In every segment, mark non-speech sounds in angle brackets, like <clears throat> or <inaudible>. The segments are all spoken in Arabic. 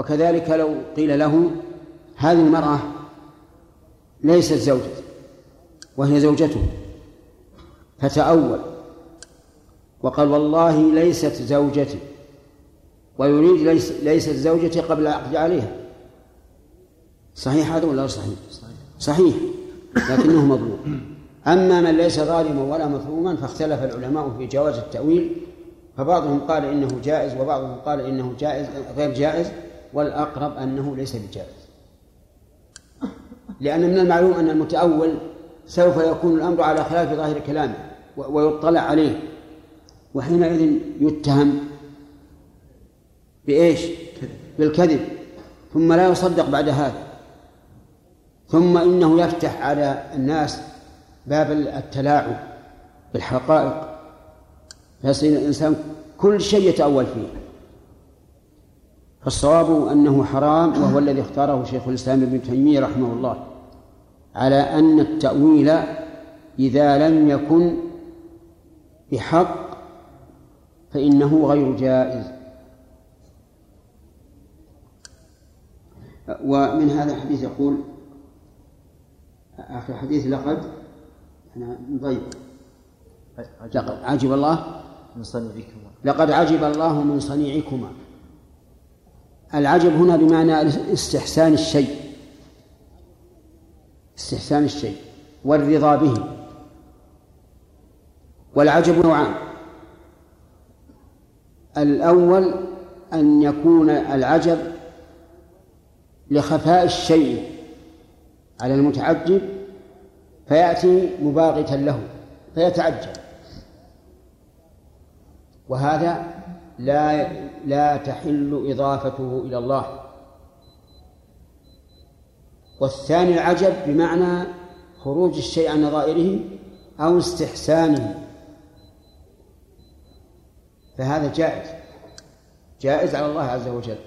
وكذلك لو قيل له هذه المرأة ليست زوجته وهي زوجته فتأول وقال والله ليست زوجتي ويريد ليس ليست زوجتي قبل العقد عليها. صحيح هذا ولا صحيح؟ صحيح لكنه مظلوم. أما من ليس ظالما ولا مظلوما فاختلف العلماء في جواز التأويل فبعضهم قال إنه جائز وبعضهم قال إنه جائز غير جائز. والأقرب أنه ليس بجائز. لأن من المعلوم أن المتأول سوف يكون الأمر على خلاف ظاهر كلامه ويطلع عليه. وحينئذ يتهم بإيش؟ بالكذب. ثم لا يصدق بعد هذا. ثم إنه يفتح على الناس باب التلاعب بالحقائق. فيصير الإنسان كل شيء يتأول فيه. فالصواب أنه حرام وهو الذي اختاره شيخ الإسلام ابن تيمية رحمه الله على أن التأويل إذا لم يكن بحق فإنه غير جائز. ومن هذا الحديث يقول آخر حديث لقد أنا نضيق لقد عجب الله؟ من صنيعكما. لقد عجب الله من صنيعكما. العجب هنا بمعنى استحسان الشيء. استحسان الشيء والرضا به. والعجب نوعان. الأول أن يكون العجب لخفاء الشيء على المتعجب فيأتي مباغتا له فيتعجب. وهذا لا لا تحل إضافته إلى الله. والثاني العجب بمعنى خروج الشيء عن نظائره أو استحسانه. فهذا جائز جائز على الله عز وجل.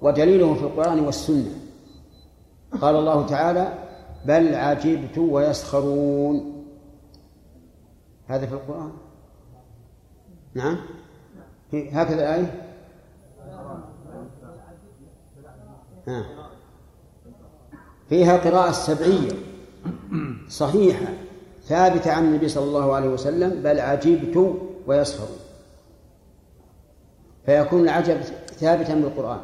ودليله في القرآن والسنة. قال الله تعالى بل عجبت ويسخرون. هذا في القرآن؟ نعم. هكذا الآية ها. فيها قراءة سبعية. صحيحة. ثابتة عن النبي صلى الله عليه وسلم بل عجبت ويسخرون فيكون العجب ثابتا بالقرآن.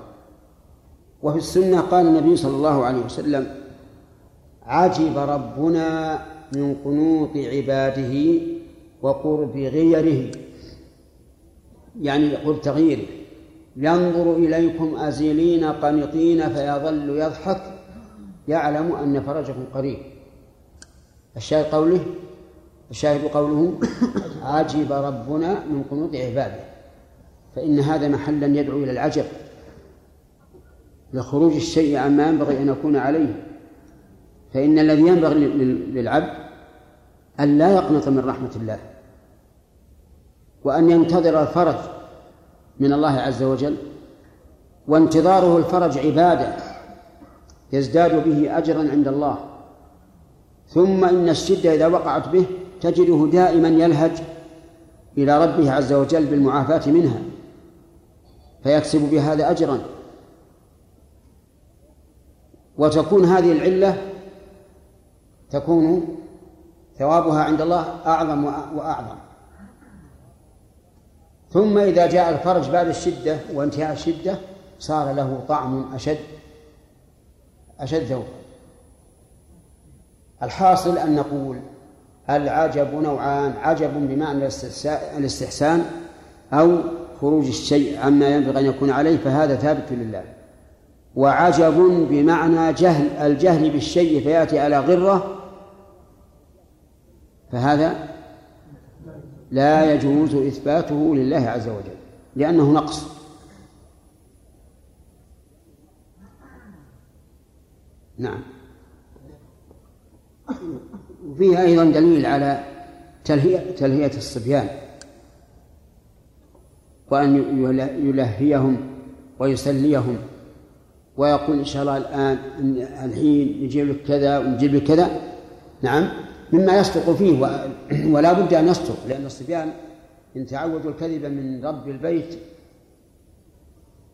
وفي السنة قال النبي صلى الله عليه وسلم عجب ربنا من قنوط عباده وقرب غيره. يعني قرب تغييره ينظر إليكم أزلين قنطين فيظل يضحك. يعلم أن فرجكم قريب. الشاهد قوله الشاهد قوله عجب ربنا من قنوط عباده. فإن هذا محلا يدعو إلى العجب. لخروج الشيء عما ينبغي أن يكون عليه. فإن الذي ينبغي للعبد أن لا يقنط من رحمة الله. وأن ينتظر الفرج من الله عز وجل وانتظاره الفرج عبادة يزداد به أجرا عند الله. ثم إن الشدة إذا وقعت به تجده دائما يلهج إلى ربه عز وجل بالمعافاة منها فيكسب بهذا أجرا. وتكون هذه العلة تكون ثوابها عند الله أعظم وأعظم. ثم إذا جاء الفرج بعد الشدة وانتهاء الشدة صار له طعم أشد أشد ذوقا الحاصل أن نقول العجب نوعان عجب بمعنى الاستحسان أو خروج الشيء عما ينبغي أن يكون عليه فهذا ثابت لله. وعجب بمعنى جهل الجهل بالشيء فيأتي على غرة فهذا لا يجوز إثباته لله عز وجل لأنه نقص. نعم. وفيه أيضا دليل على تلهية, تلهية الصبيان وأن يلهيهم ويسليهم ويقول إن شاء الله الآن الحين نجيب لك كذا ونجيب لك كذا. نعم. مما يصدق فيه <clears throat> ولا بد أن يصدق لأن الصبيان إن تعودوا الكذب من رب البيت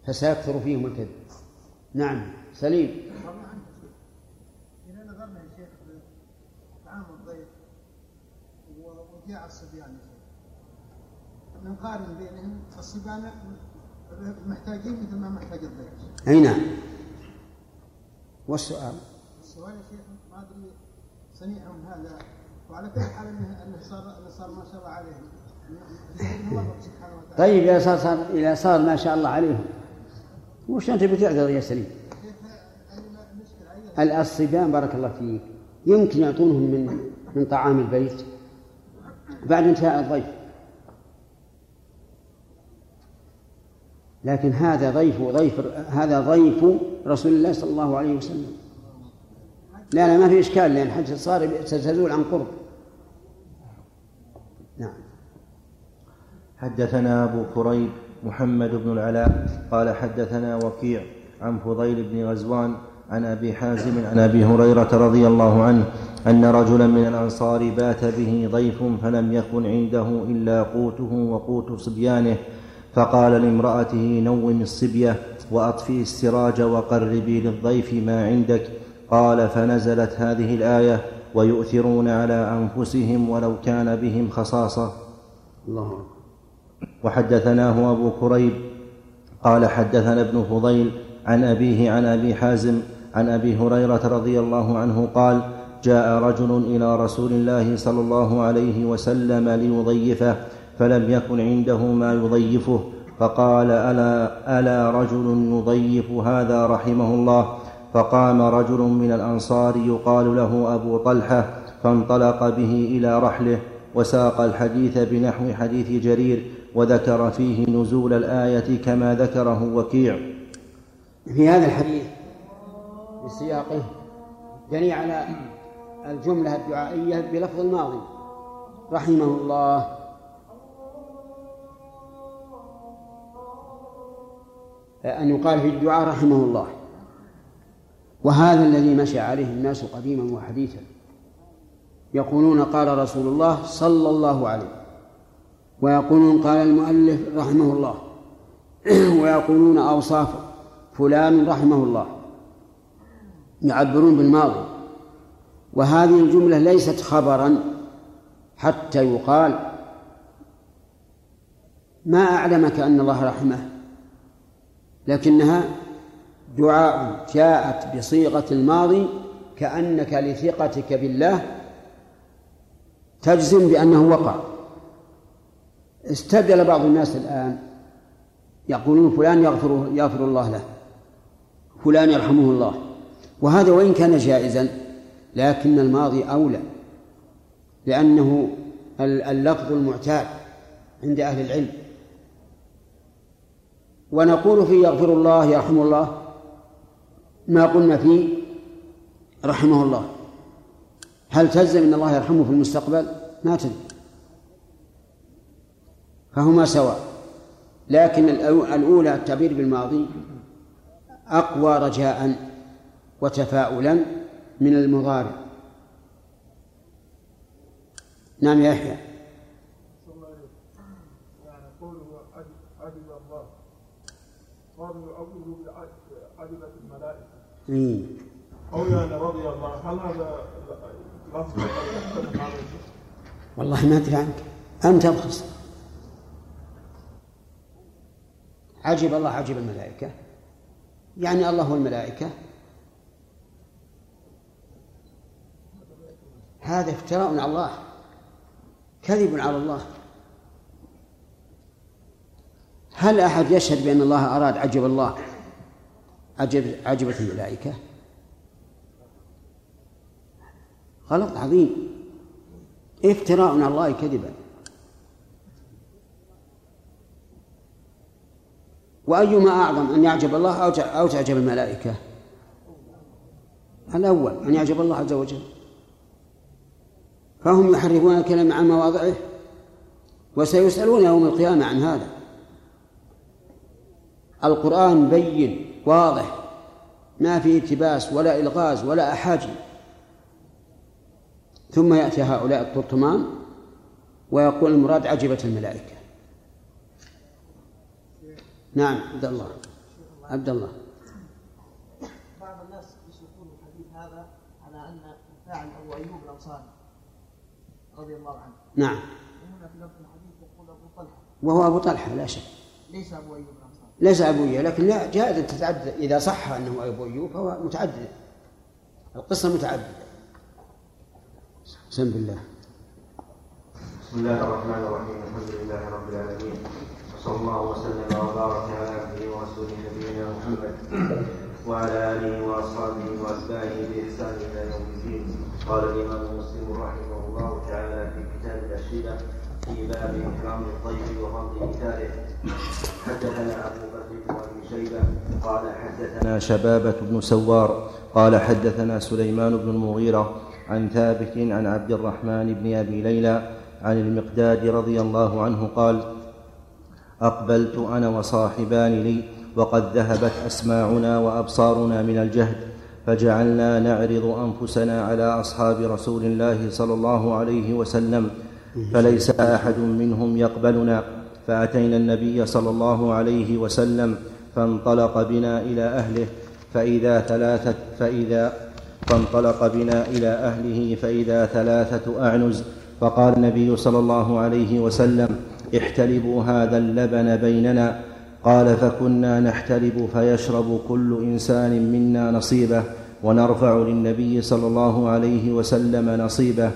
فسيكثر فيهم الكذب. نعم سليم. إذا نظرنا يا شيخ طعام الضيف الصبيان نقارن بينهم الصبيان محتاجين مثل ما محتاج الضيف. أي نعم. والسؤال؟ السؤال يا شيخ صنيعهم هذا وعلى كل حال انه صار صار ما شاء الله عليهم. طيب إذا صار, صار إذا صار ما شاء الله عليهم. وش أنت بتعذر يا سليم؟ الصبيان بارك الله فيك. يمكن يعطونهم من من طعام البيت. بعد انتهاء الضيف. لكن هذا ضيف ضيف هذا ضيف رسول الله صلى الله عليه وسلم. لا لا ما في إشكال لأن حج صار تزول عن قرب. نعم. حدثنا أبو كريب محمد بن العلاء قال حدثنا وكيع عن فضيل بن غزوان عن أبي حازم عن أبي هريرة رضي الله عنه أن رجلا من الأنصار بات به ضيف فلم يكن عنده إلا قوته وقوت صبيانه فقال لامرأته نوم الصبية واطفئي السراج وقربي للضيف ما عندك. قال فنزلت هذه الآية ويؤثرون على أنفسهم ولو كان بهم خصاصة. الله وحدثناه أبو كريب قال حدثنا ابن فضيل عن أبيه عن أبي حازم عن أبي هريرة رضي الله عنه قال جاء رجل إلى رسول الله صلى الله عليه وسلم ليضيفه فلم يكن عنده ما يضيفه فقال ألا ألا رجل يضيف هذا رحمه الله؟ فقام رجل من الأنصار يقال له أبو طلحة فانطلق به إلى رحله وساق الحديث بنحو حديث جرير وذكر فيه نزول الآية كما ذكره وكيع. في هذا الحديث بسياقه دليل على الجملة الدعائية بلفظ الماضي. رحمه الله. أن يقال في الدعاء رحمه الله. وهذا الذي مشى عليه الناس قديما وحديثا. يقولون قال رسول الله صلى الله عليه ويقولون قال المؤلف رحمه الله <clears throat> ويقولون أوصاف فلان رحمه الله يعبرون بالماضي. وهذه الجملة ليست خبرا حتى يقال. ما أعلمك أن الله رحمه لكنها دعاء جاءت بصيغة الماضي كأنك لثقتك بالله تجزم بأنه وقع. استبدل بعض الناس الآن يقولون فلان يغفر يغفر الله له فلان يرحمه الله وهذا وإن كان جائزا لكن الماضي أولى لأنه اللفظ المعتاد عند أهل العلم. ونقول فيه يغفر الله يرحم الله ما قلنا فيه رحمه الله. هل تلزم إن الله يرحمه في المستقبل؟ ما تلزم فهما سواء. لكن الأولى التعبير بالماضي أقوى رجاء وتفاؤلا من المضارع. نعم يا يحيى. قالوا يعوذ بعجبة رضي الله هل هذا لفظ والله ما أدري عنك. أنت تبخس عجب الله عجب الملائكة. يعني الله والملائكة هذا افتراء على الله. كذب على الله. هل أحد يشهد بأن الله أراد عجب الله؟ عجب عجبت الملائكة. غلط عظيم. افتراء على الله كذبا. وأيما أعظم أن يعجب الله أو تعجب الملائكة؟ الأول أن يعجب الله عز وجل. فهم يحرفون الكلام عن مواضعه وسيسألون يوم القيامة عن هذا. القرآن بين. واضح. ما فيه التباس ولا إلغاز ولا أحاجي ثم يأتي هؤلاء الطرطمان ويقول المراد عجبت الملائكة. نعم عبد الله. عبد الله. بعض الناس يسوقون الحديث هذا على أن الفاعل أبو أيوب الأنصاري رضي الله عنه. نعم. وهنا في لفظ الحديث يقول أبو طلحة. وهو أبو طلحة لا شك. ليس أبو أيوب الأنصاري. ليس أبو أيوب لكن لا جائز أن تتعدد إذا صح أنه أبو أيوب فهو متعدد. القصة متعددة. بسم بالله. بسم الله الرحمن الرحيم. الحمد لله رب العالمين. وصلى الله وسلم وبارك على عبده ورسوله نبينا محمد وعلى آله وأصحابه وأتباعه بإحسان إلى يوم الدين. قال الإمام مسلم رحمه الله تعالى في كتاب الاشربه في باب اكرام الضيف وفضل ايثاره حدثنا ابو بكر بن شيبه قال حدثنا شبابة بن سوار قال حدثنا سليمان بن المغيرة عن ثابت عن عبد الرحمن بن أبي ليلى عن المقداد رضي الله عنه قال أقبلت أنا وصاحبان لي وقد ذهبت أسماعنا وأبصارنا من الجهد فجعلنا نعرض أنفسنا على أصحاب رسول الله صلى الله عليه وسلم فليس أحد منهم يقبلنا. فأتينا النبي صلى الله عليه وسلم فانطلق بنا إلى أهله فإذا ثلاثة فإذا فانطلق بنا إلى أهله فإذا ثلاثة أعنز. فقال النبي صلى الله عليه وسلم احتلبوا هذا اللبن بيننا. قال فكنا نحتلب فيشرب كل إنسان منا نصيبه ونرفع للنبي صلى الله عليه وسلم نصيبه.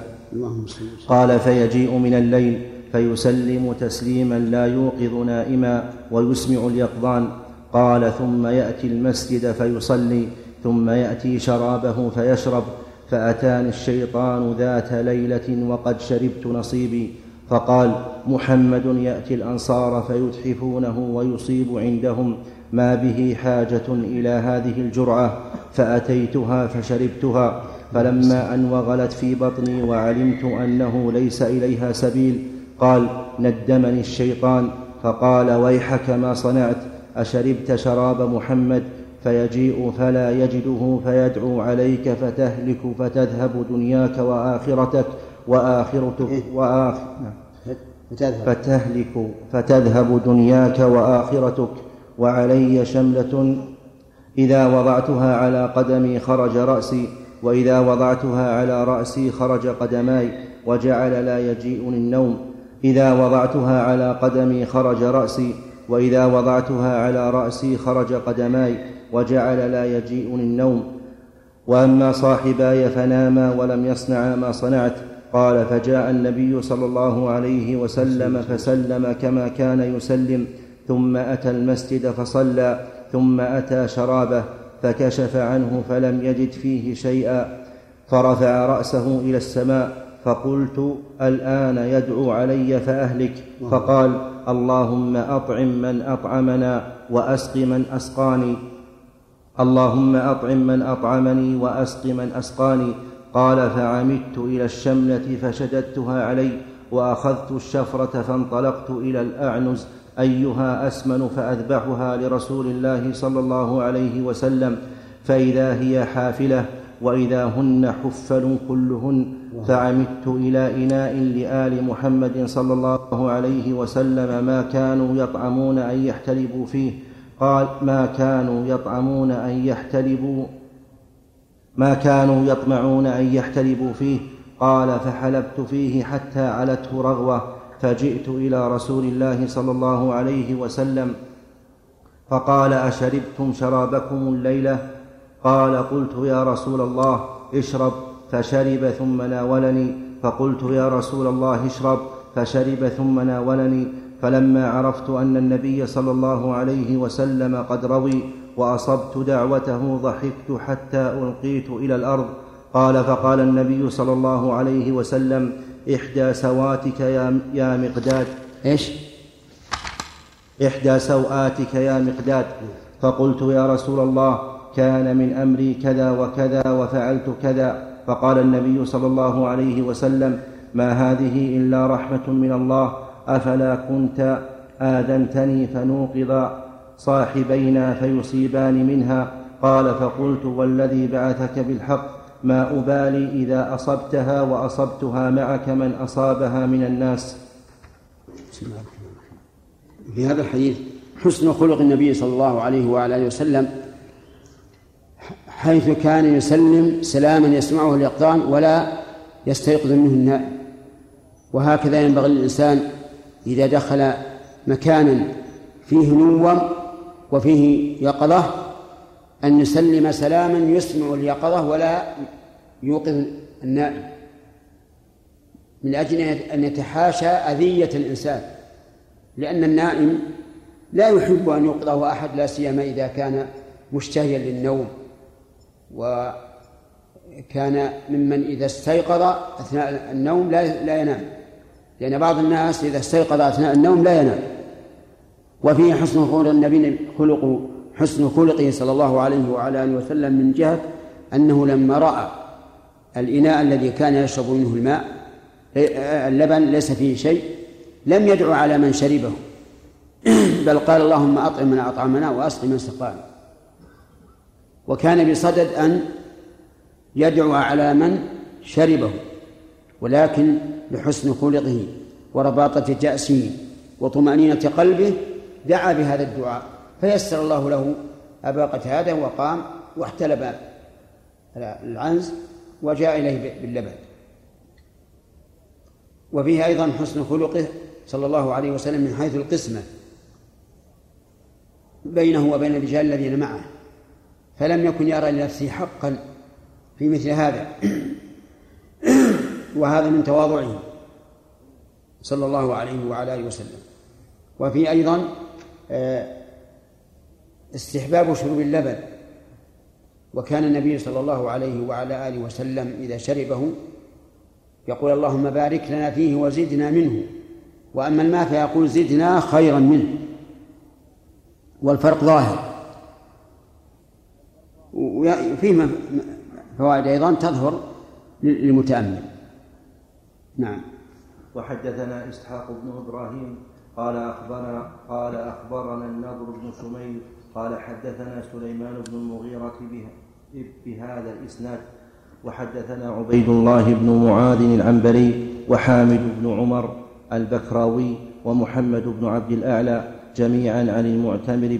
قال فيجيء من الليل فيسلم تسليما لا يوقظ نائما ويسمع اليقظان. قال ثم يأتي المسجد فيصلي ثم يأتي شرابه فيشرب. فأتاني الشيطان ذات ليلة وقد شربت نصيبي. فقال محمد يأتي الأنصار فيتحفونه ويصيب عندهم. ما به حاجة إلى هذه الجرعة؟ فأتيتها فشربتها. فلما أن وغلت في بطني وعلمت أنه ليس إليها سبيل قال ندمني الشيطان. فقال ويحك ما صنعت أشربت شراب محمد فيجيء فلا يجده فيدعو عليك فتهلك فتذهب دنياك وآخرتك وآخرتك وآخ نعم. فتذهب. فتهلك فتذهب دنياك وآخرتك. وعلي شملة إذا وضعتها على قدمي خرج رأسي. وإذا وضعتها على رأسي خرج قدماي وجعل لا يجيئني النوم. إذا وضعتها على قدمي خرج رأسي وإذا وضعتها على رأسي خرج قدماي وجعل لا يجيئني النوم. وأما صاحباي فناما ولم يصنعا ما صنعت. قال فجاء النبي صلى الله عليه وسلم فسلم كما كان يسلم. ثم أتى المسجد فصلى. ثم أتى شرابه. فكشف عنه فلم يجد فيه شيئا فرفع رأسه إلى السماء فقلت الآن يدعو علي فأهلك. فقال اللهم أطعم من أطعمنا وأسق من أسقاني. اللهم أطعم من أطعمني وأسق من أسقاني. قال فعمدت إلى الشملة فشددتها علي وأخذت الشفرة فانطلقت إلى الأعنز أيها أسمن فأذبحها لرسول الله صلى الله عليه وسلم فإذا هي حافلة وإذا هن حفل كلهن فعمدت إلى إناء لآل محمد صلى الله عليه وسلم ما كانوا يطعمون أن يحتلبوا فيه. قال ما كانوا يطعمون أن يحتلبوا ما كانوا يطمعون أن يحتلبوا فيه. قال فحلبت فيه حتى علته رغوة. فجئت إلى رسول الله صلى الله عليه وسلم فقال أشربتم شرابكم الليلة؟ قال قلت يا رسول الله اشرب فشرب ثم ناولني. فقلت يا رسول الله اشرب فشرب ثم ناولني. فلما عرفت أن النبي صلى الله عليه وسلم قد روي وأصبت دعوته ضحكت حتى ألقيت إلى الأرض. قال فقال النبي صلى الله عليه وسلم إحدى سواتك يا, يا مقداد. إيش؟ إحدى سوآتك يا مقداد. فقلت يا رسول الله كان من أمري كذا وكذا وفعلت كذا. فقال النبي صلى الله عليه وسلم ما هذه إلا رحمة من الله. أفلا كنت آذنتني فنوقظ صاحبينا فيصيبان منها؟ قال فقلت والذي بعثك بالحق. ما أبالي إذا أصبتها وأصبتها معك من أصابها من الناس. في هذا الحديث حسن خلق النبي صلى الله عليه وعلى آله وسلم حيث كان يسلم سلاما يسمعه اليقظان ولا يستيقظ منه النائم. وهكذا ينبغي للإنسان إذا دخل مكانا فيه نوم وفيه يقظة أن يسلم سلاما يسمع اليقظة ولا يوقظ النائم. من أجل أن يتحاشى أذية الإنسان. لأن النائم لا يحب أن يوقظه أحد لا سيما إذا كان مشتهيا للنوم. وكان ممن إذا استيقظ أثناء النوم لا لا ينام. لأن بعض الناس إذا استيقظ أثناء النوم لا ينام. وفيه حسن خلق النبي خلق حسن خلقه صلى الله عليه وعلى آله وسلم من جهة أنه لما رأى الإناء الذي كان يشرب منه الماء اللبن ليس فيه شيء لم يدعو على من شربه بل قال اللهم أطعم من أطعمنا وأسق من سقانا. وكان بصدد أن يدعو على من شربه ولكن لحسن خلقه ورباطة جأسه وطمأنينة قلبه دعا بهذا الدعاء. فيسر الله له أبا قتادة وقام واحتلب العنز وجاء إليه باللبن. وفيه أيضا حسن خلقه صلى الله عليه وسلم من حيث القسمة بينه وبين الرجال الذين معه. فلم يكن يرى لنفسه حقا في مثل هذا. <coughs> وهذا من تواضعه صلى الله عليه وعلى آله وسلم. وفي أيضا آه، استحباب شرب اللبن. وكان النبي صلى الله عليه وعلى آله وسلم إذا شربه يقول اللهم بارك لنا فيه وزدنا منه وأما الماء فيقول زدنا خيرا منه. والفرق ظاهر. وفيه فوائد أيضا تظهر للمتأمل. نعم. وحدثنا إسحاق بن إبراهيم قال أخبرنا قال أخبرنا النضر بن شميل قال حدثنا سليمان بن المغيرة بهذا الإسناد وحدثنا عبيد الله بن معاذ العنبري وحامد بن عمر البكراوي ومحمد بن عبد الأعلى جميعا عن المعتمر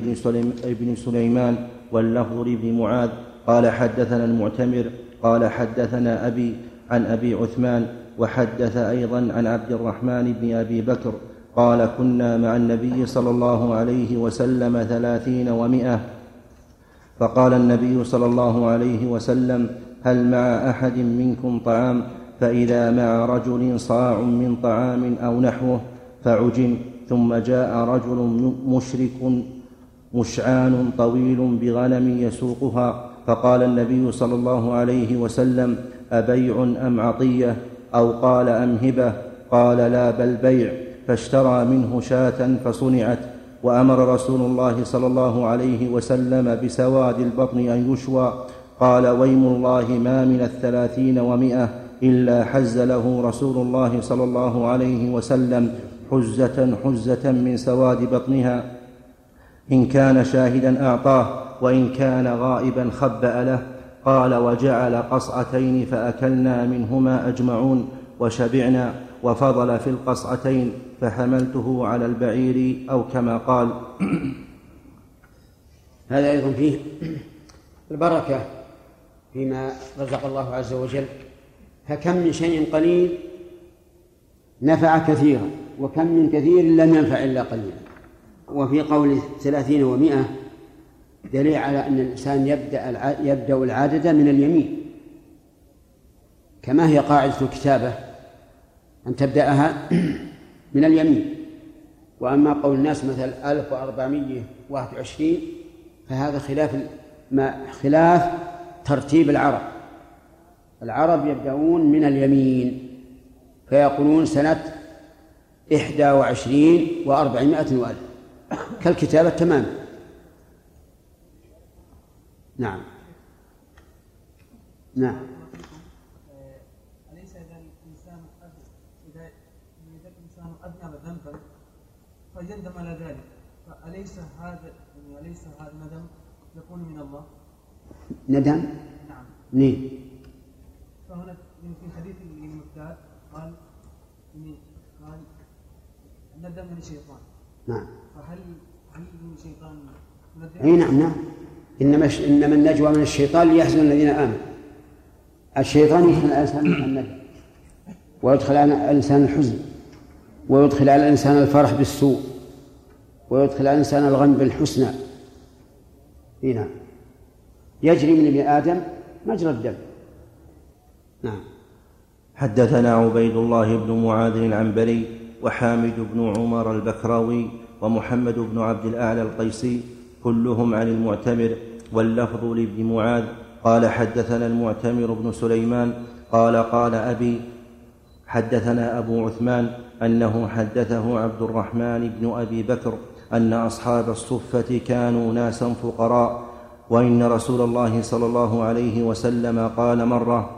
بن سليمان واللفظ لابن معاذ. قال حدثنا المعتمر قال حدثنا أبي عن أبي عثمان وحدث أيضا عن عبد الرحمن بن أبي بكر قال كنا مع النبي صلى الله عليه وسلم ثلاثين ومائة فقال النبي صلى الله عليه وسلم هل مع أحد منكم طعام؟ فإذا مع رجل صاع من طعام أو نحوه فعجم ثم جاء رجل مشرك مشعان طويل بغنم يسوقها. فقال النبي صلى الله عليه وسلم أبيع أم عطية؟ أو قال أم هبة؟ قال لا بل بيع. فاشترى منه شاة فصنعت وأمر رسول الله صلى الله عليه وسلم بسواد البطن أن يشوى. قال ويم الله ما من الثلاثين ومائة إلا حز له رسول الله صلى الله عليه وسلم حزة حزة من سواد بطنها. إن كان شاهدا أعطاه وإن كان غائبا خبأ له. قال وجعل قصعتين فأكلنا منهما أجمعون وشبعنا. وفضل في القصعتين فحملته على البعير أو كما قال. هذا أيضا فيه البركة فيما رزق الله عز وجل. فكم من شيء قليل نفع كثيرا وكم من كثير لم ينفع إلا قليلا. وفي قول ثلاثين ومائة دليل على أن الإنسان يبدأ يبدأ العدد من اليمين. كما هي قاعدة الكتابة أن تبدأها <clears throat> من اليمين. وأما قول الناس مثلا 1421 فهذا خلاف ما خلاف ترتيب العرب. العرب يبدأون من اليمين فيقولون سنة إحدى وعشرين وأربعمائة وألف. <coughs> كالكتابة تماما. نعم. نعم أليس إذا الإنسان قد إذا إذا الإنسان أذنب ذنبا فيندم على ذلك. فأليس هذا يعني أليس هذا الندم يكون من الله؟ ندم؟ نعم. نعم فهنا في حديث المقداد قال قال ندم من الشيطان. نعم. فهل هل من شيطان إي نعم نعم. إنما إنما النجوى من الشيطان ليحزن الذين آمنوا. الشيطان يدخل على الإنسان النجوى ويدخل على الإنسان الحزن. ويدخل على الإنسان الفرح بالسوء. ويدخل على الإنسان الغم بالحسنى. إي نعم. يجري من ابن آدم مجرى الدم. نعم. حدثنا عبيد الله بن معاذ العنبري وحامد بن عمر البكراوي ومحمد بن عبد الأعلى القيسي كلهم عن المعتمر واللفظ لابن معاذ. قال حدثنا المعتمر بن سليمان. قال قال أبي حدثنا أبو عثمان أنه حدثه عبد الرحمن بن أبي بكر. أن أصحاب الصفة كانوا ناسا فقراء وإن رسول الله صلى الله عليه وسلم قال مرة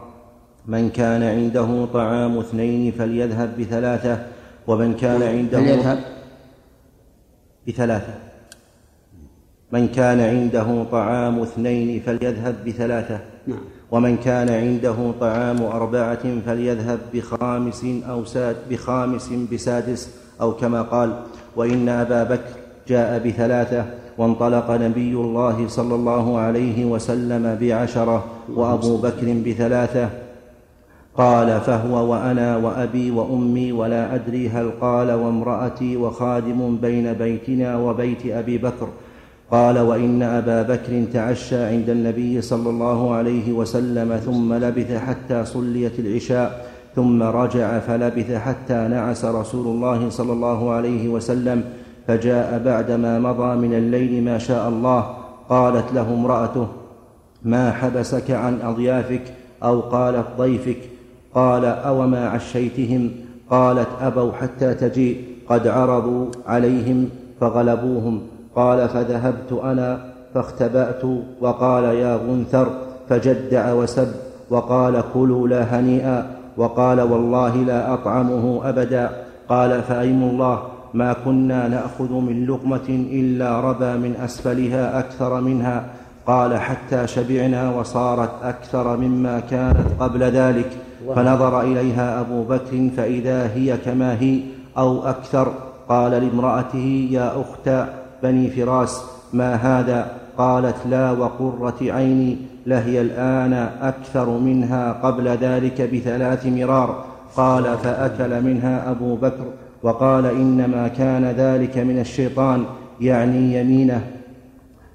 من كان عنده طعام اثنين فليذهب بثلاثة ومن كان عنده فليذهب. بثلاثة. من كان عنده طعام اثنين فليذهب بثلاثة نعم. ومن كان عنده طعام أربعة فليذهب بخامس أو ساد بخامس بسادس أو كما قال وإن أبا بكر جاء بثلاثة وانطلق نبي الله صلى الله عليه وسلم بعشرة وأبو بكر بثلاثة. قال فهو وأنا وأبي وأمي ولا أدري هل قال وامرأتي وخادم بين بيتنا وبيت أبي بكر. قال وإن أبا بكر تعشى عند النبي صلى الله عليه وسلم ثم لبث حتى صليت العشاء ثم رجع فلبث حتى نعس رسول الله صلى الله عليه وسلم. فجاء بعدما مضى من الليل ما شاء الله قالت له امرأته ما حبسك عن أضيافك أو قالت ضيفك؟ قال اوما عشيتهم؟ قالت أبوا حتى تجيء قد عرضوا عليهم فغلبوهم. قال فذهبت أنا فاختبأت. وقال يا غنثر فجدع وسب. وقال كلوا لا هنيئا. وقال والله لا أطعمه أبدا. قال فأيم الله. ما كنا نأخذ من لقمة إلا ربى من أسفلها أكثر منها قال حتى شبعنا وصارت أكثر مما كانت قبل ذلك فنظر إليها أبو بكر فإذا هي كما هي أو أكثر قال لامرأته يا اختا بني فراس ما هذا؟ قالت لا وقرة عيني لهي الآن أكثر منها قبل ذلك بثلاث مرار. قال فأكل منها أبو بكر. وقال إنما كان ذلك من الشيطان يعني يمينه.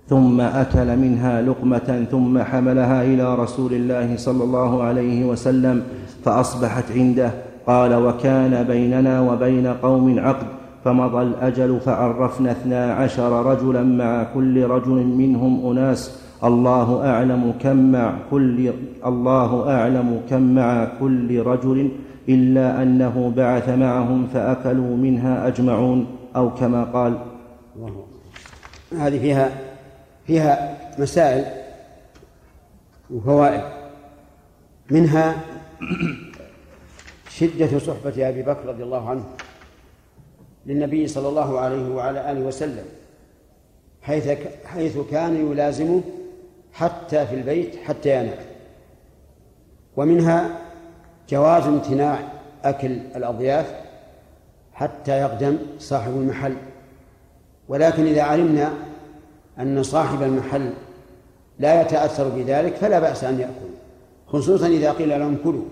ثم أكل منها لقمة ثم حملها إلى رسول الله صلى الله عليه وسلم فأصبحت عنده. قال وكان بيننا وبين قوم عقد فمضى الأجل فعرفنا اثنا عشر رجلا مع كل رجل منهم أناس. الله أعلم كم مع كل الله أعلم كم مع كل رجل إلا أنه بعث معهم فأكلوا منها أجمعون أو كما قال. هذه فيها فيها مسائل وفوائد. منها شدة صحبة أبي بكر رضي الله عنه للنبي صلى الله عليه وعلى آله وسلم حيث حيث كان يلازمه حتى في البيت حتى ينام. ومنها جواز امتناع أكل الأضياف حتى يقدم صاحب المحل. ولكن إذا علمنا أن صاحب المحل لا يتأثر بذلك فلا بأس أن يأكل خصوصا إذا قيل لهم كلوا.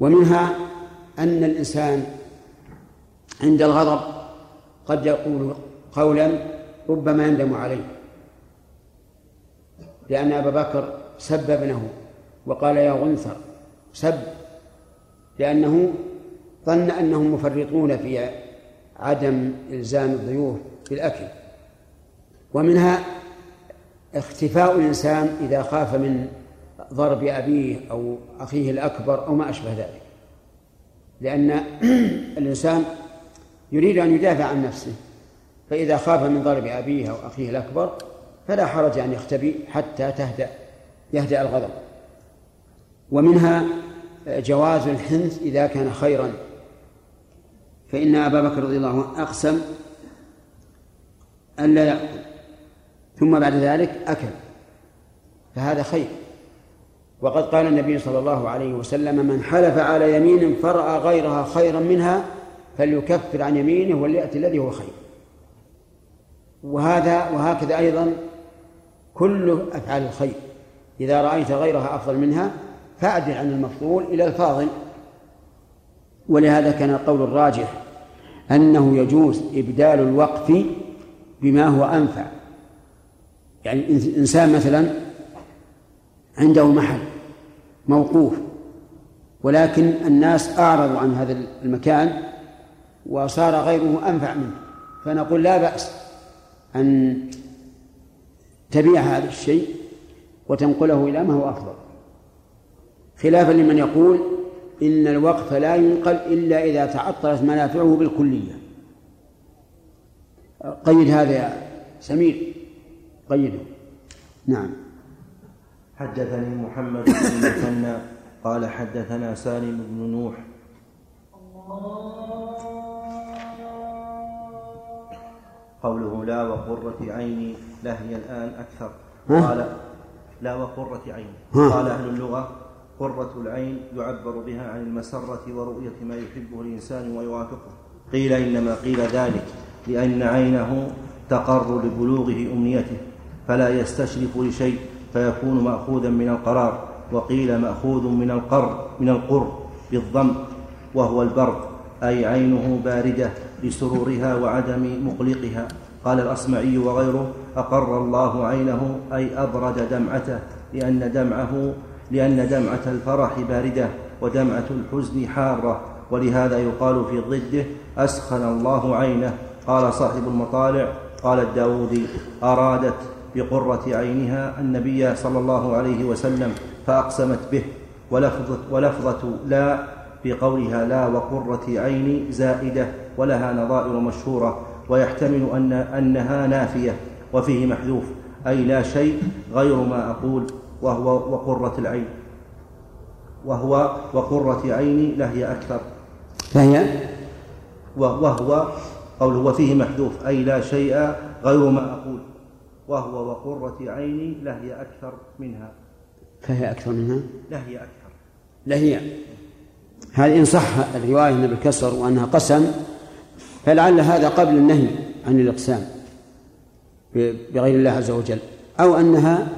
ومنها أن الإنسان عند الغضب قد يقول قولا ربما يندم عليه لأن أبا بكر سب ابنه وقال يا غنثر سب لأنه ظن أنهم مفرطون في عدم إلزام الضيوف بالأكل. ومنها اختفاء الإنسان إذا خاف من ضرب أبيه أو أخيه الأكبر أو ما أشبه ذلك. لأن <clears throat> الإنسان يريد أن يدافع عن نفسه فإذا خاف من ضرب أبيه أو أخيه الأكبر فلا حرج أن يختبي حتى تهدأ يهدأ الغضب. ومنها جواز الحنث إذا كان خيرا. فإن أبا بكر رضي الله عنه أقسم أن لا يأكل ثم بعد ذلك أكل فهذا خير. وقد قال النبي صلى الله عليه وسلم من حلف على يمين فرأى غيرها خيرا منها فليكفر عن يمينه وليأتي الذي هو خير. وهذا وهكذا أيضا كل أفعال الخير. إذا رأيت غيرها أفضل منها فأعدل عن المفضول إلى الفاضل. ولهذا كان القول الراجح أنه يجوز إبدال الوقف بما هو أنفع. يعني إنسان مثلا عنده محل موقوف ولكن الناس أعرضوا عن هذا المكان وصار غيره أنفع منه. فنقول لا بأس أن تبيع هذا الشيء وتنقله إلى ما هو أفضل. خلافا لمن يقول إن الوقف لا ينقل إلا إذا تعطلت منافعه بالكلية. قيد هذا يا سمير. قيده. نعم. حدثني محمد بن مثنى قال حدثنا سالم بن نوح. قوله لا وقرة عيني لهي الآن أكثر. قال لا وقرة عين قال أهل اللغة قرة العين يعبر بها عن المسرة ورؤية ما يحبه الإنسان ويوافقه. قيل إنما قيل ذلك لأن عينه تقر لبلوغه أمنيته فلا يستشرف لشيء فيكون مأخوذا من القرار وقيل مأخوذ من القر من القر بالضم وهو البرق أي عينه باردة لسرورها وعدم مقلقها. قال الأصمعي وغيره أقر الله عينه أي أبرد دمعته لأن دمعه لأن دمعة الفرح باردة ودمعة الحزن حارة ولهذا يقال في ضده أسخن الله عينه. قال صاحب المطالع قال الداودي أرادت بقرة عينها النبي صلى الله عليه وسلم فأقسمت به. ولفظة, ولفظة لا في قولها لا وقرة عين زائدة ولها نظائر مشهورة. ويحتمل أن أنها نافية وفيه محذوف أي لا شيء غير ما أقول. وهو وقرة العين. وهو وقرة عيني لهي أكثر. فهي وهو قوله وفيه محذوف أي لا شيء غير ما أقول. وهو وقرة عيني لهي أكثر منها. فهي أكثر منها؟ لهي أكثر. لهي هذه إن صح الرواية أن بالكسر وأنها قسم فلعل هذا قبل النهي عن الإقسام بغير الله عز وجل أو أنها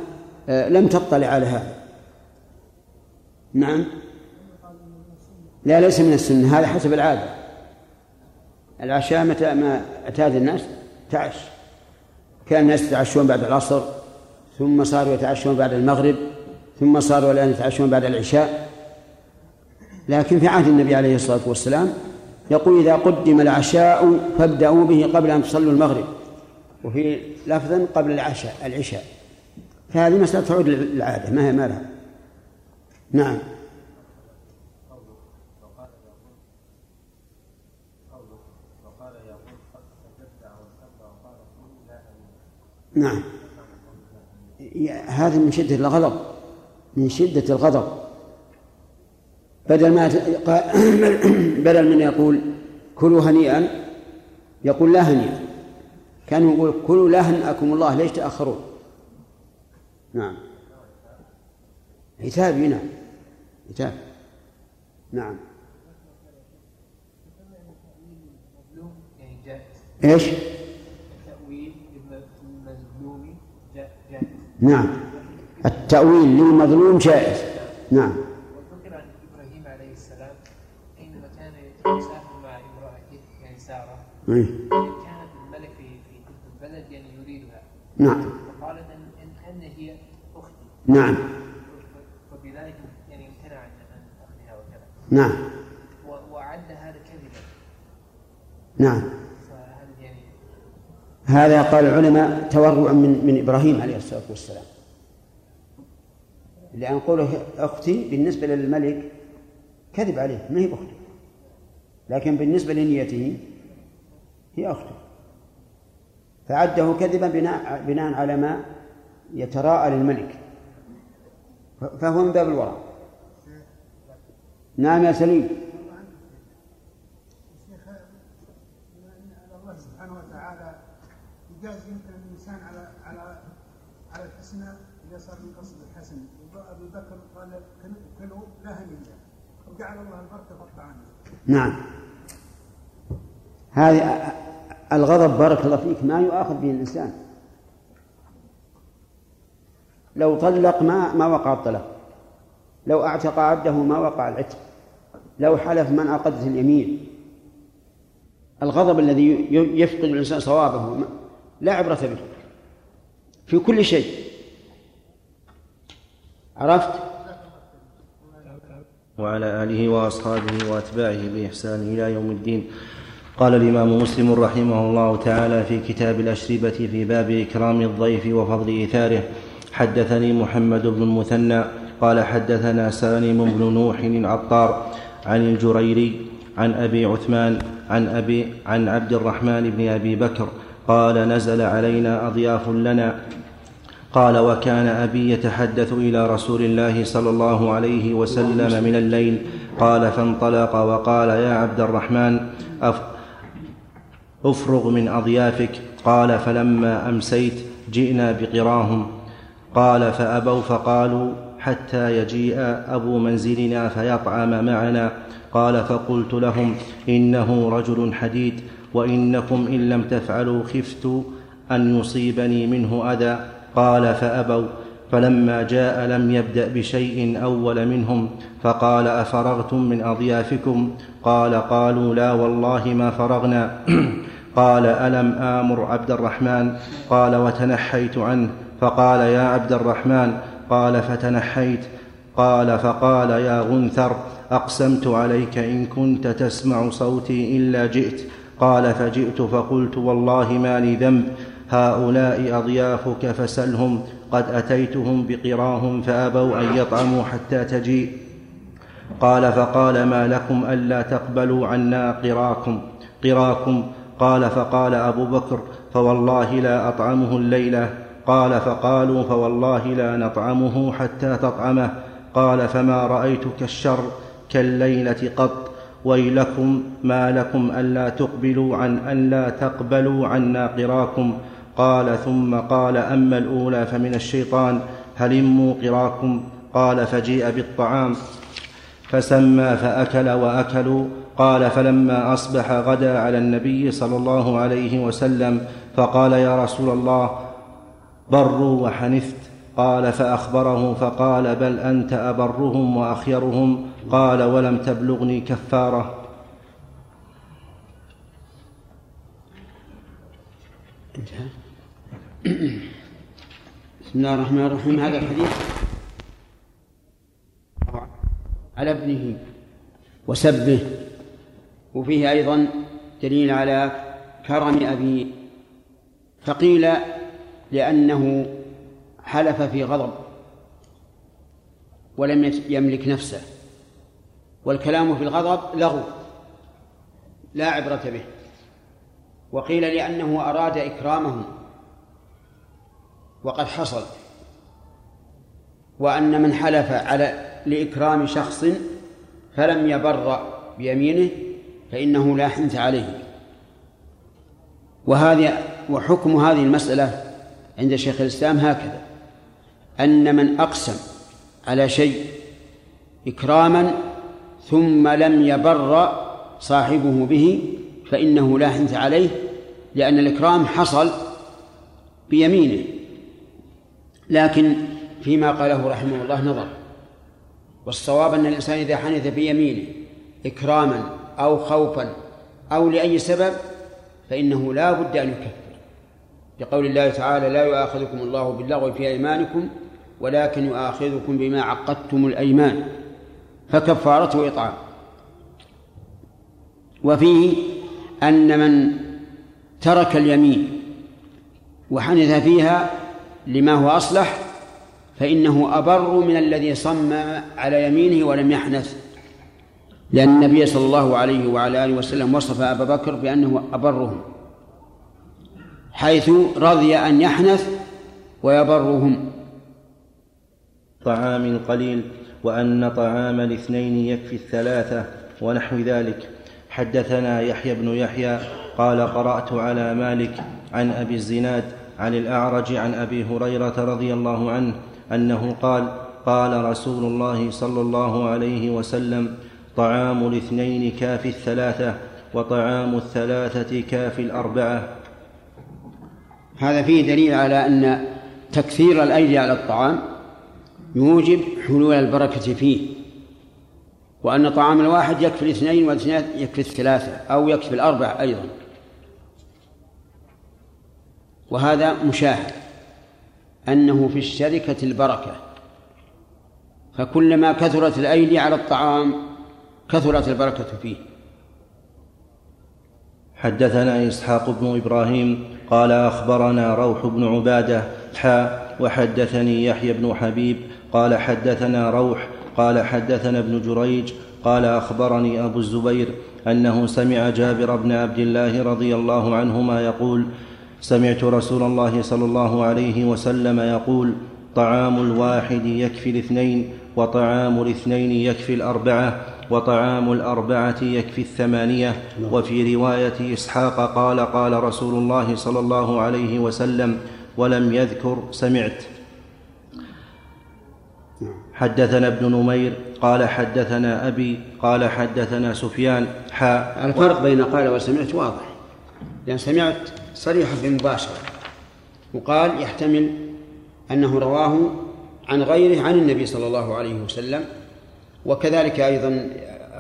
لم تطلع على هذا. نعم. لا ليس من السنة هذا حسب العادة. العشاء متى ما اعتاد الناس؟ تعش. كان الناس يتعشون بعد العصر ثم صاروا يتعشون بعد المغرب ثم صاروا الآن يتعشون بعد العشاء. لكن في عهد النبي عليه الصلاة والسلام يقول إذا قدم العشاء فابدأوا به قبل أن تصلوا المغرب. وفي لفظا قبل العشاء العشاء. فهذه مسألة تعود للعادة ما هي ما لها. نعم. نعم. هذا من شدة الغضب من شدة الغضب. بدل ما <coughs> بدل من يقول كلوا هنيئا يقول لا هنيئا. كان يقول كلوا لا هنأكم الله ليش تأخرون؟ نعم. عتاب نعم عتاب نعم. إيش؟ التأويل للمظلوم جائز نعم. التأويل للمظلوم جائز. نعم. وذكر عن إبراهيم عليه السلام حينما كان يتساهل مع امرأته يعني سارة. كانت الملك في في تلك البلد يعني يريدها. نعم. فقالت إن ان هي أختي. نعم. وبذلك يعني امتنع عن اخذها وكذا. نعم. و- وعد هذا كذبا. نعم. يعني هذا قال العلماء تورع من من إبراهيم عليه الصلاة والسلام. لأن قوله أختي بالنسبة للملك كذب عليه ما هي اخته لكن بالنسبة لنيته هي أخته. فعده كذبا بناء بناء على ما يتراءى للملك. فهو من باب الورع نعم يا سليم. الله سبحانه وتعالى يجاز يمكن الإنسان على على على الحسنى إذا صار من قصد الحسن. أبو بكر قال كلوا لا وجعل الله البركة في الطعام نعم. هذه الغضب بارك الله فيك ما يؤاخذ به الإنسان. لو طلق ما ما وقع الطلاق. لو أعتق عبده ما وقع العتق. لو حلف من عقدت اليمين. الغضب الذي يفقد الإنسان صوابه لا عبرة به. في كل شيء. عرفت؟ وعلى آله وأصحابه وأتباعه بإحسان إلى يوم الدين. قال الإمام مسلم رحمه الله تعالى في كتاب الأشربة في باب إكرام الضيف وفضل إيثاره. حدثني محمد بن المثنى قال حدثنا سالم بن نوح العطار عن الجريري عن أبي عثمان عن أبي عن عبد الرحمن بن أبي بكر قال نزل علينا أضياف لنا. قال وكان أبي يتحدث إلى رسول الله صلى الله عليه وسلم من الليل. قال فانطلق وقال يا عبد الرحمن أفرغ من أضيافك. قال فلما أمسيت جئنا بقراهم. قال فأبوا فقالوا حتى يجيء أبو منزلنا فيطعم معنا. قال فقلت لهم إنه رجل حديد وإنكم إن لم تفعلوا خفت أن يصيبني منه أذى. قال فأبوا فلما جاء لم يبدأ بشيء أول منهم. فقال أفرغتم من أضيافكم؟ قال قالوا لا والله ما فرغنا. <clears throat> قال ألم آمر عبد الرحمن؟ قال وتنحيت عنه. فقال يا عبد الرحمن قال فتنحيت. قال فقال يا غنثر أقسمت عليك إن كنت تسمع صوتي إلا جئت. قال فجئت فقلت والله ما لي ذنب. هؤلاء أضيافك فسلهم قد أتيتهم بقراهم فأبوا أن يطعموا حتى تجيء. قال فقال ما لكم ألا تقبلوا عنا قراكم قراكم. قال فقال أبو بكر فوالله لا أطعمه الليلة. قال فقالوا فوالله لا نطعمه حتى تطعمه. قال فما رأيتك الشر كالليلة قط. ويلكم ما لكم ألا تقبلوا عن أن لا تقبلوا عنا قراكم. قال ثم قال أما الأولى فمن الشيطان. هلموا قراكم؟ قال فجيء بالطعام. فسمى فأكل وأكلوا. قال فلما أصبح غدا على النبي صلى الله عليه وسلم. فقال يا رسول الله بروا وحنثت قال فأخبره فقال بل أنت أبرهم وأخيرهم. قال ولم تبلغني كفارة. بسم الله الرحمن الرحيم. هذا الحديث على ابنه وسبه وفيه أيضا دليل على كرم أبي. فقيل لأنه حلف في غضب ولم يملك نفسه والكلام في الغضب لغو لا عبرة به وقيل لأنه أراد إكرامهم وقد حصل وأن من حلف على لإكرام شخص فلم يبر بيمينه فإنه لا حنث عليه. وهذه وحكم هذه المسألة عند شيخ الإسلام هكذا. أن من أقسم على شيء إكراما ثم لم يبر صاحبه به فإنه لا حنث عليه لأن الإكرام حصل بيمينه. لكن فيما قاله رحمه الله نظر. والصواب أن الإنسان إذا حنث بيمينه إكراما أو خوفا أو لأي سبب فإنه لا بد أن يكفر. لقول الله تعالى لا يؤاخذكم الله باللغو في أيمانكم ولكن يؤاخذكم بما عقدتم الأيمان. فكفارته إطعام. وفيه أن من ترك اليمين وحنث فيها لما هو أصلح فإنه أبر من الذي صم على يمينه ولم يحنث. لأن النبي صلى الله عليه وعلى آله وسلم وصف أبا بكر بأنه أبرهم. حيث رضي أن يحنث ويبرهم. طعام قليل وأن طعام الاثنين يكفي الثلاثة ونحو ذلك. حدثنا يحيى بن يحيى قال قرأت على مالك عن أبي الزناد عن الأعرج عن أبي هريرة رضي الله عنه أنه قال قال رسول الله صلى الله عليه وسلم طعام الاثنين كافي الثلاثة وطعام الثلاثة كافي الأربعة. هذا فيه دليل على أن تكثير الأيدي على الطعام يوجب حلول البركة فيه وأن طعام الواحد يكفي الاثنين والاثنين يكفي الثلاثة أو يكفي الأربعة أيضا. وهذا مشاهد أنه في الشركة البركة فكلما كثرت الأيدي على الطعام كثرت البركة فيه. حدثنا إسحاق بن إبراهيم قال أخبرنا روح بن عبادة حاء وحدثني يحيى بن حبيب قال حدثنا روح قال حدثنا ابن جريج قال أخبرني أبو الزبير أنه سمع جابر بن عبد الله رضي الله عنهما يقول سمعت رسول الله صلى الله عليه وسلم يقول طعام الواحد يكفي الاثنين وطعام الاثنين يكفي الأربعة وطعام الأربعة يكفي الثمانية. وفي رواية إسحاق قال قال رسول الله صلى الله عليه وسلم ولم يذكر سمعت. حدثنا ابن نمير قال حدثنا أبي قال حدثنا سفيان. حاء الفرق بين قال وسمعت واضح. لأن سمعت صريحة بمباشرة وقال يحتمل أنه رواه عن غيره عن النبي صلى الله عليه وسلم. وكذلك أيضا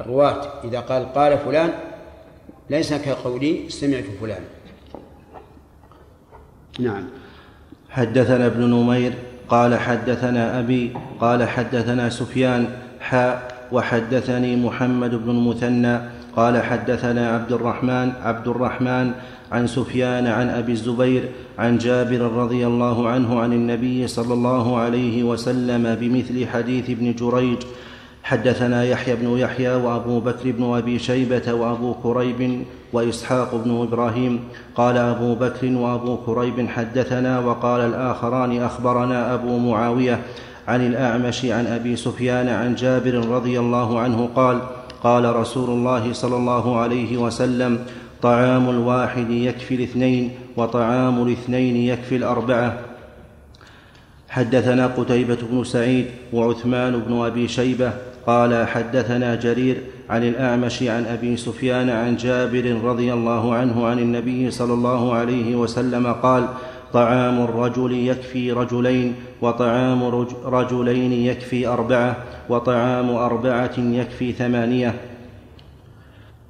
الرواة إذا قال قال فلان ليس كقولي سمعت فلان. نعم. حدثنا ابن نمير قال حدثنا أبي قال حدثنا سفيان حاء وحدثني محمد بن المثنى قال حدثنا عبد الرحمن عبد الرحمن عن سفيان عن أبي الزبير عن جابر رضي الله عنه عن النبي صلى الله عليه وسلم بمثل حديث ابن جريج حدثنا يحيى بن يحيى وأبو بكر بن أبي شيبة وأبو كريب وإسحاق بن إبراهيم. قال أبو بكر وأبو كريب حدثنا وقال الآخران أخبرنا أبو معاوية عن الأعمش عن أبي سفيان عن جابر رضي الله عنه قال قال رسول الله صلى الله عليه وسلم طعام الواحد يكفي الاثنين وطعام الاثنين يكفي الأربعة. حدثنا قتيبة بن سعيد وعثمان بن أبي شيبة قال حدثنا جرير عن الأعمش عن أبي سفيان عن جابر رضي الله عنه عن النبي صلى الله عليه وسلم قال طعام الرجل يكفي رجلين وطعام رجلين يكفي أربعة وطعام أربعة يكفي ثمانية.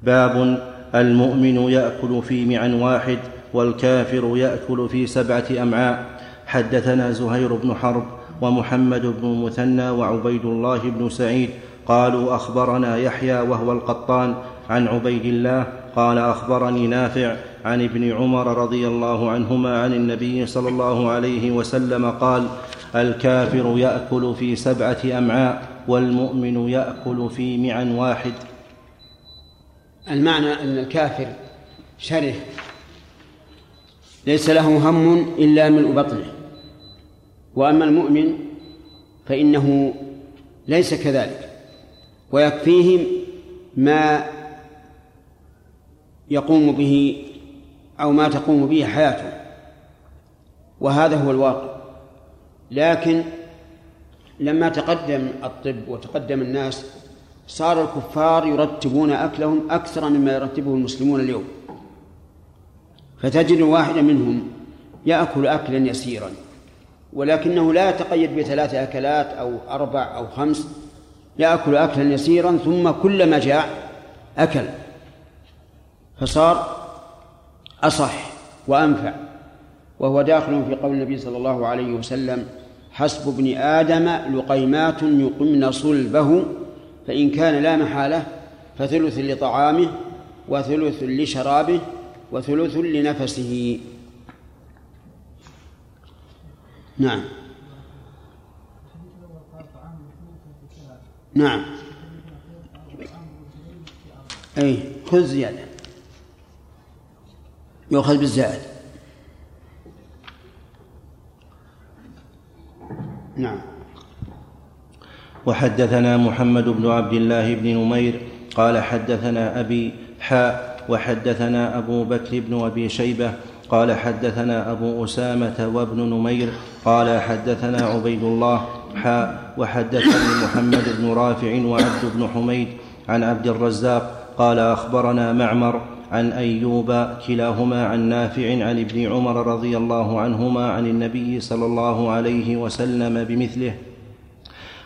باب المؤمن يأكل في معا واحد والكافر يأكل في سبعة أمعاء. حدثنا زهير بن حرب ومحمد بن المثنى وعبيد الله بن سعيد قالوا أخبرنا يحيى وهو القطان عن عبيد الله قال أخبرني نافع عن ابن عمر رضي الله عنهما عن النبي صلى الله عليه وسلم قال الكافر يأكل في سبعة أمعاء والمؤمن يأكل في معا واحد. المعنى أن الكافر شره ليس له هم إلا ملء بطنه. وأما المؤمن فإنه ليس كذلك ويكفيهم ما يقوم به أو ما تقوم به حياته وهذا هو الواقع. لكن لما تقدم الطب وتقدم الناس صار الكفار يرتبون أكلهم أكثر مما يرتبه المسلمون اليوم. فتجد واحدا منهم يأكل أكلا يسيرا. ولكنه لا يتقيد بثلاث أكلات أو أربع أو خمس يأكل أكلا يسيرا ثم كلما جاع أكل فصار أصح وأنفع وهو داخل في قول النبي صلى الله عليه وسلم حسب ابن آدم لقيمات يقمن صلبه فإن كان لا محالة فثلث لطعامه وثلث لشرابه وثلث لنفسه. نعم. نعم. أي خذ زيادة. يؤخذ بالزائد. نعم. وحدثنا محمد بن عبد الله بن نمير قال حدثنا أبي حاء وحدثنا أبو بكر بن أبي شيبة قال حدثنا أبو أسامة وابن نمير قال حدثنا عبيد الله حاء وحدثني محمد بن رافع وعبد بن حميد عن عبد الرزاق قال أخبرنا معمر عن أيوب كلاهما عن نافع عن ابن عمر رضي الله عنهما عن النبي صلى الله عليه وسلم بمثله.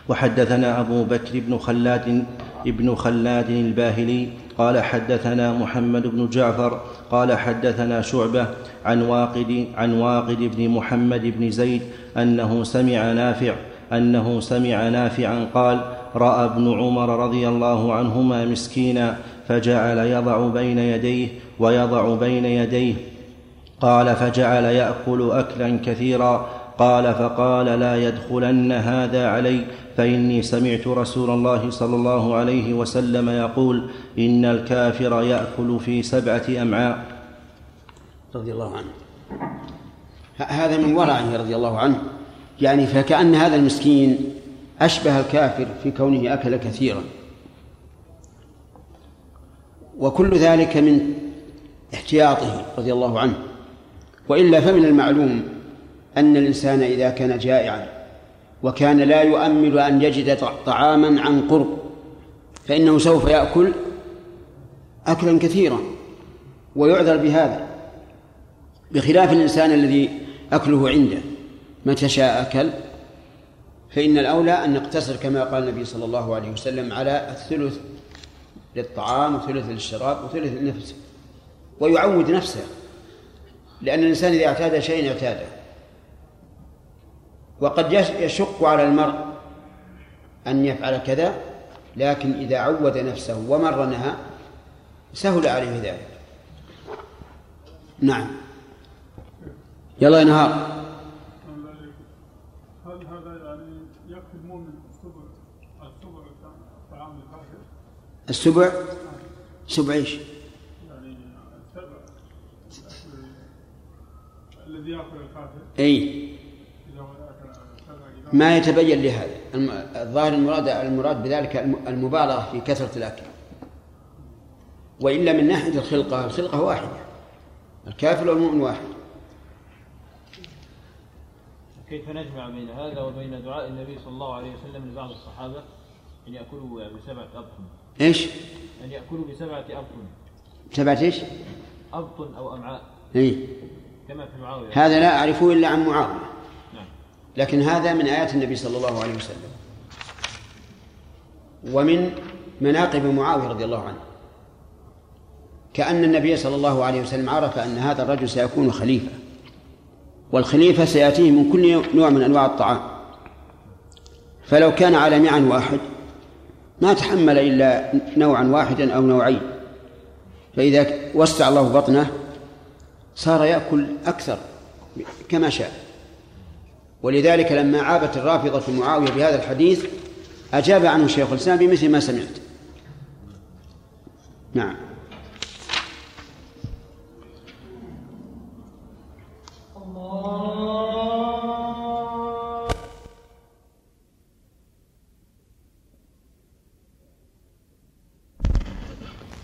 وحدثنا أبو بكر بن خلاد ابن خلاد الباهلي قال حدثنا محمد بن جعفر قال حدثنا شعبة عن واقد عن واقد بن محمد بن زيد أنه سمع نافع أنه سمع نافعا قال رأى ابن عمر رضي الله عنهما مسكينا فجعل يضع بين يديه ويضع بين يديه قال فجعل يأكل أكلا كثيرا قال فقال لا يدخلن هذا علي فإني سمعت رسول الله صلى الله عليه وسلم يقول إن الكافر يأكل في سبعة أمعاء. رضي الله عنه. هذا من ورعه رضي الله عنه. يعني فكأن هذا المسكين أشبه الكافر في كونه أكل كثيرا. وكل ذلك من احتياطه رضي الله عنه. وإلا فمن المعلوم أن الإنسان إذا كان جائعا وكان لا يؤمل أن يجد طعاما عن قرب فإنه سوف يأكل أكلا كثيرا ويعذر بهذا بخلاف الإنسان الذي أكله عنده. متى شاء أكل؟ فإن الأولى أن نقتصر كما قال النبي صلى الله عليه وسلم على الثلث للطعام وثلث للشراب وثلث للنفس ويعود نفسه لأن الإنسان إذا اعتاد شيئا اعتاده. وقد يشق على المرء أن يفعل كذا لكن إذا عود نفسه ومرنها سهل عليه ذلك. نعم. يلا يا نهار. هل هذا يعني يكفي المؤمن السبع السبع طعام الكافر؟ السبع؟ سبع إيش؟ يعني السبع. الذي يأكل الكافر اي اذا هو اكل سبع اذا ما يتبين لهذا. الظاهر المراد المراد بذلك الم- المبالغة في كثرة الأكل. وإلا من ناحية الخلقة الخلقة واحدة. الكافر والمؤمن واحد. كيف نجمع بين هذا وبين دعاء النبي صلى الله عليه وسلم لبعض الصحابة؟ أن يأكلوا بسبعة أبطن. إيش؟ أن يأكلوا بسبعة أبطن. تبعت إيش؟ أبطن أو أمعاء. اي كما في معاوية. هذا لا أعرفه إلا عن معاوية. نعم لكن هذا من آيات النبي صلى الله عليه وسلم. ومن مناقب معاوية رضي الله عنه. كأن النبي صلى الله عليه وسلم عرف أن هذا الرجل سيكون خليفة. والخليفة سيأتيه من كل نوع من أنواع الطعام. فلو كان على معن واحد ما تحمل إلا نوعا واحدا أو نوعين. فإذا وسع الله بطنه صار يأكل أكثر كما شاء. ولذلك لما عابت الرافضة معاوية بهذا الحديث أجاب عنه شيخ الإسلام بمثل ما سمعت. نعم.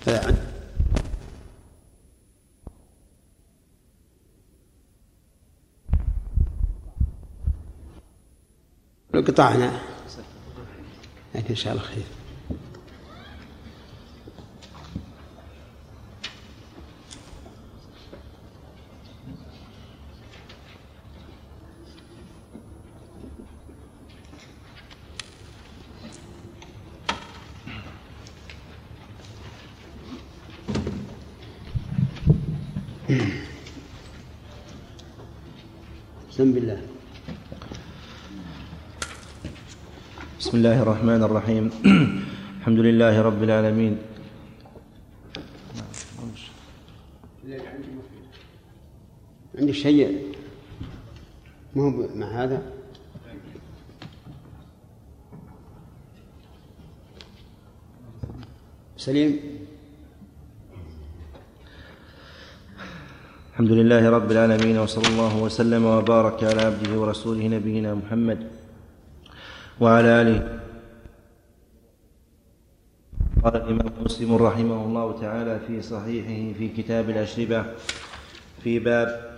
ف- لو قطعنا لكن إن شاء الله خير بسم بالله بسم الله الرحمن الرحيم الحمد لله رب العالمين عندك شيء ما هو مع هذا؟ سليم. الحمد لله رب العالمين وصلى الله وسلم وبارك على عبده ورسوله نبينا محمد. وعلى آله. قال الإمام مسلم رحمه الله تعالى في صحيحه في كتاب الأشربة في باب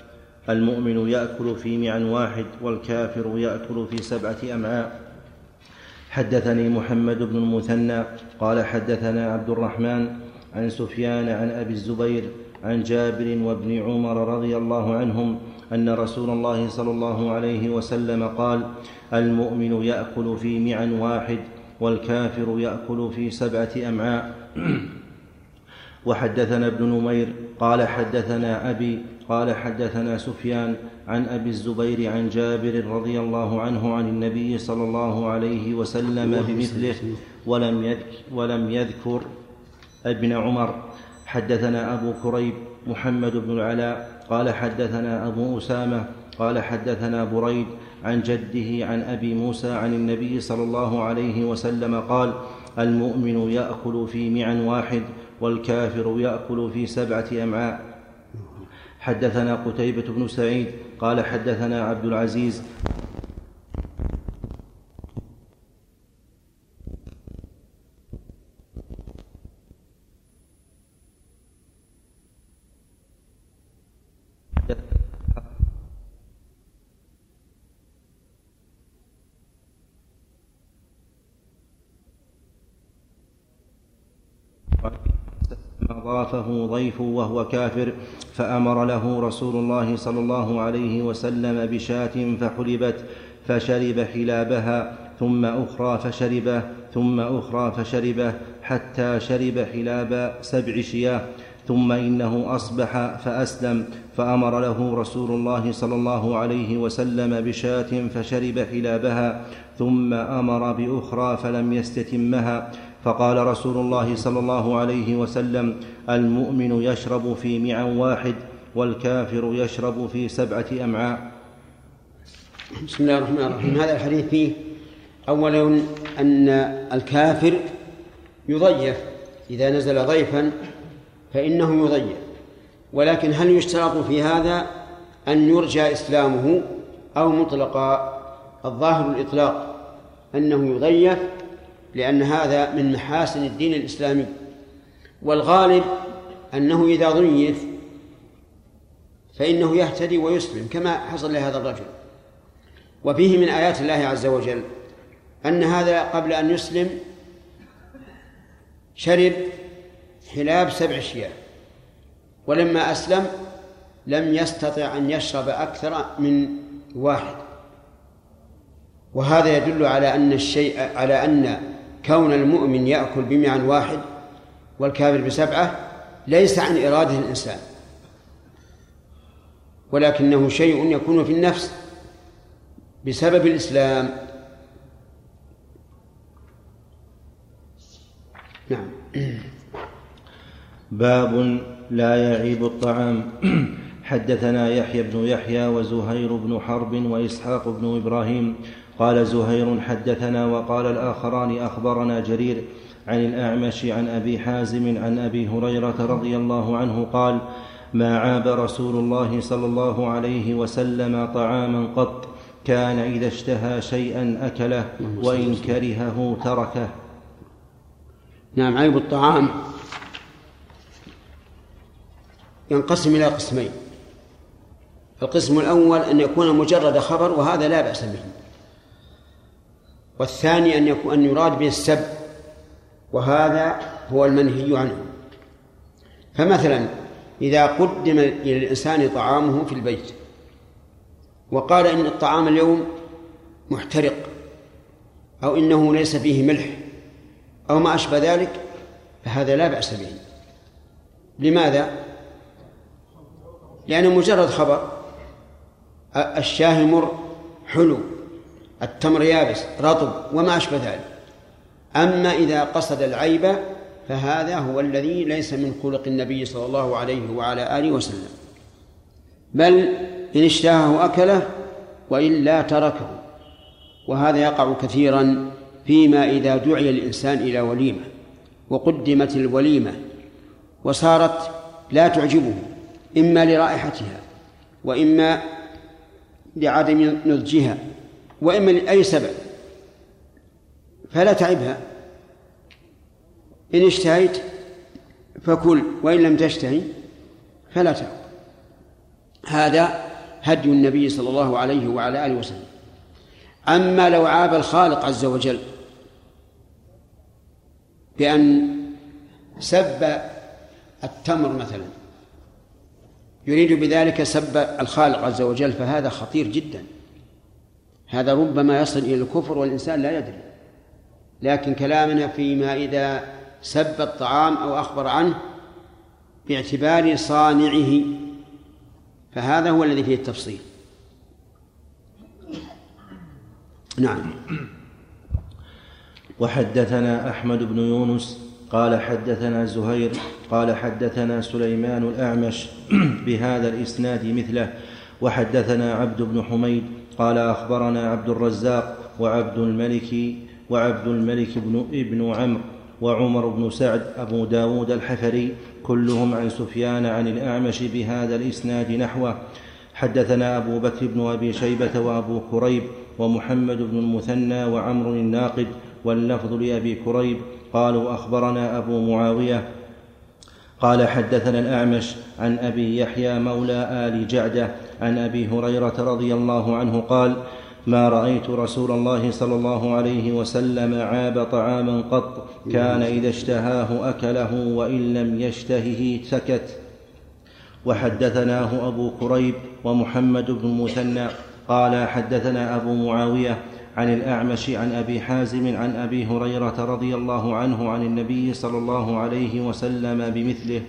المؤمن يأكل في معا واحد والكافر يأكل في سبعة أمعاء. حدثني محمد بن المثنى قال حدثنا عبد الرحمن عن سفيان عن أبي الزبير عن جابر وابن عمر رضي الله عنهم أن رسول الله صلى الله عليه وسلم قال المؤمن يأكل في معا واحد والكافر يأكل في سبعة أمعاء. وحدثنا ابن نمير قال حدثنا أبي قال حدثنا سفيان عن أبي الزبير عن جابر رضي الله عنه عن النبي صلى الله عليه وسلم بمثله ولم يذكر, ولم يذكر ابن عمر. حدثنا أبو كريب محمد بن العلاء قال حدثنا أبو أسامة قال حدثنا بريد عن جده عن أبي موسى عن النبي صلى الله عليه وسلم قال المؤمن يأكل في معا واحد والكافر يأكل في سبعة أمعاء. حدثنا قتيبة بن سعيد قال حدثنا عبد العزيز أضافه ضيف وهو كافر فأمر له رسول الله صلى الله عليه وسلم بشاة فحلبت فشرب حلابها ثم أخرى فشربه ثم أخرى فشربه حتى شرب حلاب سبع شياه ثم إنه أصبح فأسلم فأمر له رسول الله صلى الله عليه وسلم بشاة فشرب حلابها ثم أمر بأخرى فلم يستتمها فقال رسول الله صلى الله عليه وسلم المؤمن يشرب في معا واحد والكافر يشرب في سبعة أمعاء. بسم الله الرحمن الرحيم. هذا الحديث فيه اولا أن الكافر يضيف إذا نزل ضيفا فإنه يضيف. ولكن هل يشترط في هذا أن يرجى إسلامه أو مطلق الظاهر الإطلاق أنه يضيف؟ لأن هذا من محاسن الدين الإسلامي. والغالب أنه إذا ضيف فإنه يهتدي ويسلم كما حصل لهذا الرجل. وفيه من آيات الله عز وجل أن هذا قبل أن يسلم شرب حلاب سبع شياه ولما أسلم لم يستطع أن يشرب أكثر من واحد. وهذا يدل على أن الشيء على أن كون المؤمن يأكل بمعا واحد والكافر بسبعة ليس عن إرادة الإنسان ولكنه شيء يكون في النفس بسبب الإسلام. نعم. <clears throat> باب لا يعيب الطعام. <clears throat> حدثنا يحيى بن يحيى وزهير بن حرب وإسحاق بن إبراهيم. قال زهير حدثنا وقال الآخران أخبرنا جرير عن الأعمش عن أبي حازم عن أبي هريرة رضي الله عنه قال ما عاب رسول الله صلى الله عليه وسلم طعاما قط كان إذا اشتهى شيئا أكله وإن كرهه تركه. نعم عيب الطعام ينقسم إلى قسمين. القسم الأول أن يكون مجرد خبر وهذا لا بأس به. والثاني أن يكون أن يراد به السب. وهذا هو المنهي عنه. فمثلا إذا قدم إلى الإنسان طعامه في البيت وقال إن الطعام اليوم محترق أو إنه ليس فيه ملح أو ما أشبه ذلك فهذا لا بأس به. لماذا؟ لأنه مجرد خبر الشاهي مر حلو التمر يابس رطب وما أشبه ذلك. أما إذا قصد العيب فهذا هو الذي ليس من خلق النبي صلى الله عليه وعلى آله وسلم. بل إن اشتهاه أكله وإلا تركه وهذا يقع كثيرا فيما إذا دعي الإنسان إلى وليمة وقدمت الوليمة وصارت لا تعجبه إما لرائحتها وإما لعدم نضجها وإما لأي سبب. فلا تعبها. إن اشتهيت فكل وإن لم تشتهي فلا تأكل هذا هدي النبي صلى الله عليه وعلى آله وسلم. أما لو عاب الخالق عز وجل بأن سب التمر مثلا يريد بذلك سب الخالق عز وجل فهذا خطير جدا. هذا ربما يصل إلى الكفر والإنسان لا يدري. لكن كلامنا فيما إذا سب الطعام أو أخبر عنه باعتبار صانعه فهذا هو الذي فيه التفصيل. نعم. وحدثنا أحمد بن يونس قال حدثنا زهير قال حدثنا سليمان الأعمش <clears throat> بهذا الإسناد مثله. وحدثنا عبد بن حميد قال أخبرنا عبد الرزاق وعبد الملك وعبد الملك بن ابن عمرو وعمر بن سعد أبو داود الحفري كلهم عن سفيان عن الأعمش بهذا الإسناد نحوه. حدثنا أبو بكر بن أبي شيبة وأبو كريب ومحمد بن المثنى وعمر الناقد واللفظ لأبي كريب. قالوا أخبرنا أبو معاوية. قال حدثنا الأعمش عن أبي يحيى مولى آل جعدة عن أبي هريرة رضي الله عنه قال ما رأيت رسول الله صلى الله عليه وسلم عاب طعاما قط كان إذا اشتهاه أكله وإن لم يشتهه سكت. وحدثناه أبو كريب ومحمد بن المثنى. قال حدثنا أبو معاوية عن الأعمش عن أبي حازم عن أبي هريرة رضي الله عنه عن النبي صلى الله عليه وسلم بمثله.